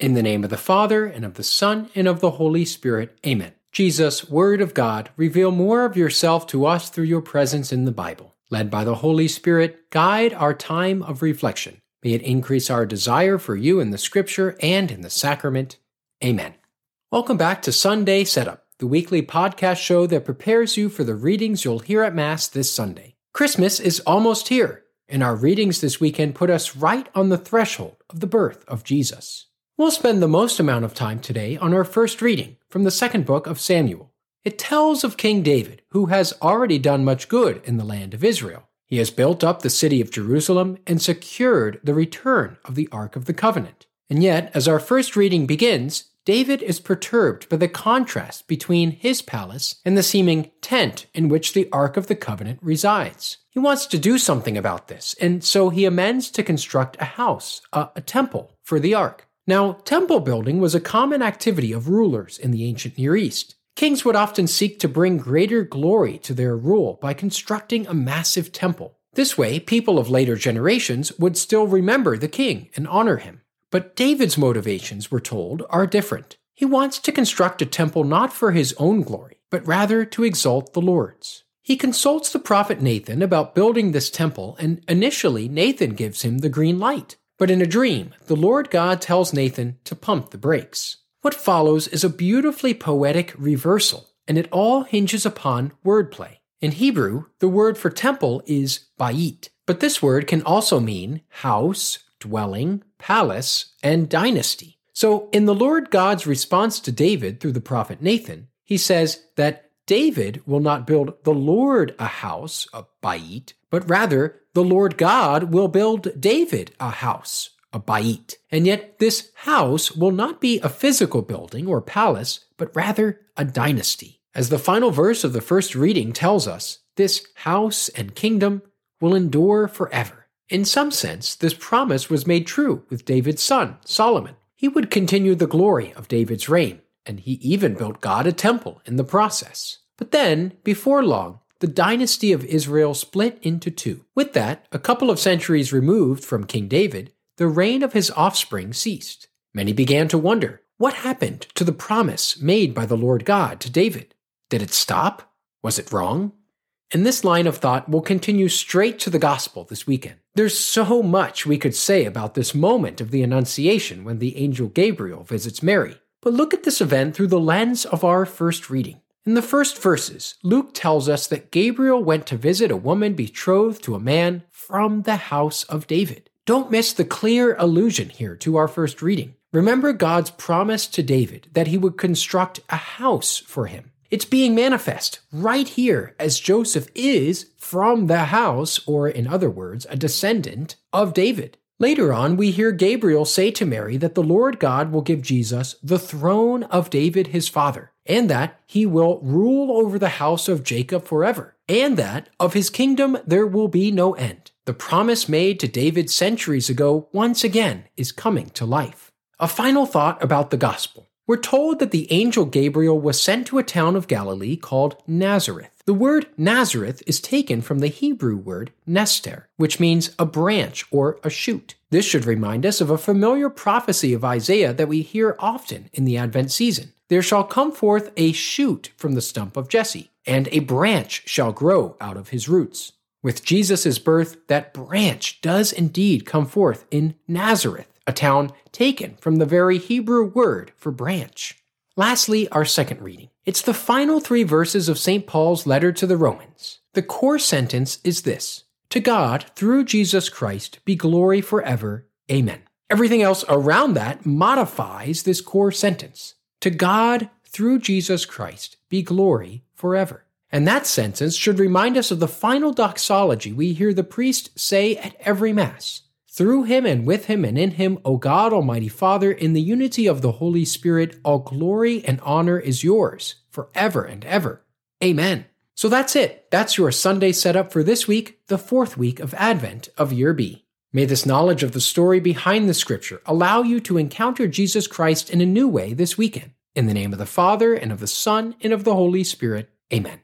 In the name of the Father, and of the Son, and of the Holy Spirit. Amen. Jesus, Word of God, reveal more of yourself to us through your presence in the Bible. Led by the Holy Spirit, guide our time of reflection. May it increase our desire for you in the Scripture and in the sacrament. Amen. Welcome back to Sunday Setup, the weekly podcast show that prepares you for the readings you'll hear at Mass this Sunday. Christmas is almost here, and our readings this weekend put us right on the threshold of the birth of Jesus. We'll spend the most amount of time today on our first reading from the second book of Samuel. It tells of King David, who has already done much good in the land of Israel. He has built up the city of Jerusalem and secured the return of the Ark of the Covenant. And yet, as our first reading begins, David is perturbed by the contrast between his palace and the seeming tent in which the Ark of the Covenant resides. He wants to do something about this, and so he amends to construct a house, a, a temple, for the Ark. Now, temple building was a common activity of rulers in the ancient Near East. Kings would often seek to bring greater glory to their rule by constructing a massive temple. This way, people of later generations would still remember the king and honor him. But David's motivations, we're told, are different. He wants to construct a temple not for his own glory, but rather to exalt the Lord's. He consults the prophet Nathan about building this temple, and initially Nathan gives him the green light. But in a dream, the Lord God tells Nathan to pump the brakes. What follows is a beautifully poetic reversal, and it all hinges upon wordplay. In Hebrew, the word for temple is bayit, but this word can also mean house, dwelling, palace, and dynasty. So, in the Lord God's response to David through the prophet Nathan, he says that David will not build the Lord a house, a bayit, but rather the Lord God will build David a house, a bayit. And yet this house will not be a physical building or palace, but rather a dynasty. As the final verse of the first reading tells us, this house and kingdom will endure forever. In some sense, this promise was made true with David's son, Solomon. He would continue the glory of David's reign, and he even built God a temple in the process. But then, before long, the dynasty of Israel split into two. With that, a couple of centuries removed from King David, the reign of his offspring ceased. Many began to wonder what happened to the promise made by the Lord God to David? Did it stop? Was it wrong? And this line of thought will continue straight to the gospel this weekend. There's so much we could say about this moment of the Annunciation when the angel Gabriel visits Mary. But look at this event through the lens of our first reading. In the first verses, Luke tells us that Gabriel went to visit a woman betrothed to a man from the house of David. Don't miss the clear allusion here to our first reading. Remember God's promise to David that he would construct a house for him. It's being manifest right here as Joseph is from the house, or in other words, a descendant of David. Later on, we hear Gabriel say to Mary that the Lord God will give Jesus the throne of David his father, and that he will rule over the house of Jacob forever, and that of his kingdom there will be no end. The promise made to David centuries ago once again is coming to life. A final thought about the gospel. We're told that the angel Gabriel was sent to a town of Galilee called Nazareth. The word Nazareth is taken from the Hebrew word nester, which means a branch or a shoot. This should remind us of a familiar prophecy of Isaiah that we hear often in the Advent season. There shall come forth a shoot from the stump of Jesse, and a branch shall grow out of his roots. With Jesus' birth, that branch does indeed come forth in Nazareth a town taken from the very Hebrew word for branch. Lastly, our second reading. It's the final three verses of St. Paul's letter to the Romans. The core sentence is this To God, through Jesus Christ, be glory forever. Amen. Everything else around that modifies this core sentence. To God, through Jesus Christ, be glory forever. And that sentence should remind us of the final doxology we hear the priest say at every Mass. Through him and with him and in him, O God, Almighty Father, in the unity of the Holy Spirit, all glory and honor is yours forever and ever. Amen. So that's it. That's your Sunday setup for this week, the fourth week of Advent of Year B. May this knowledge of the story behind the scripture allow you to encounter Jesus Christ in a new way this weekend. In the name of the Father, and of the Son, and of the Holy Spirit. Amen.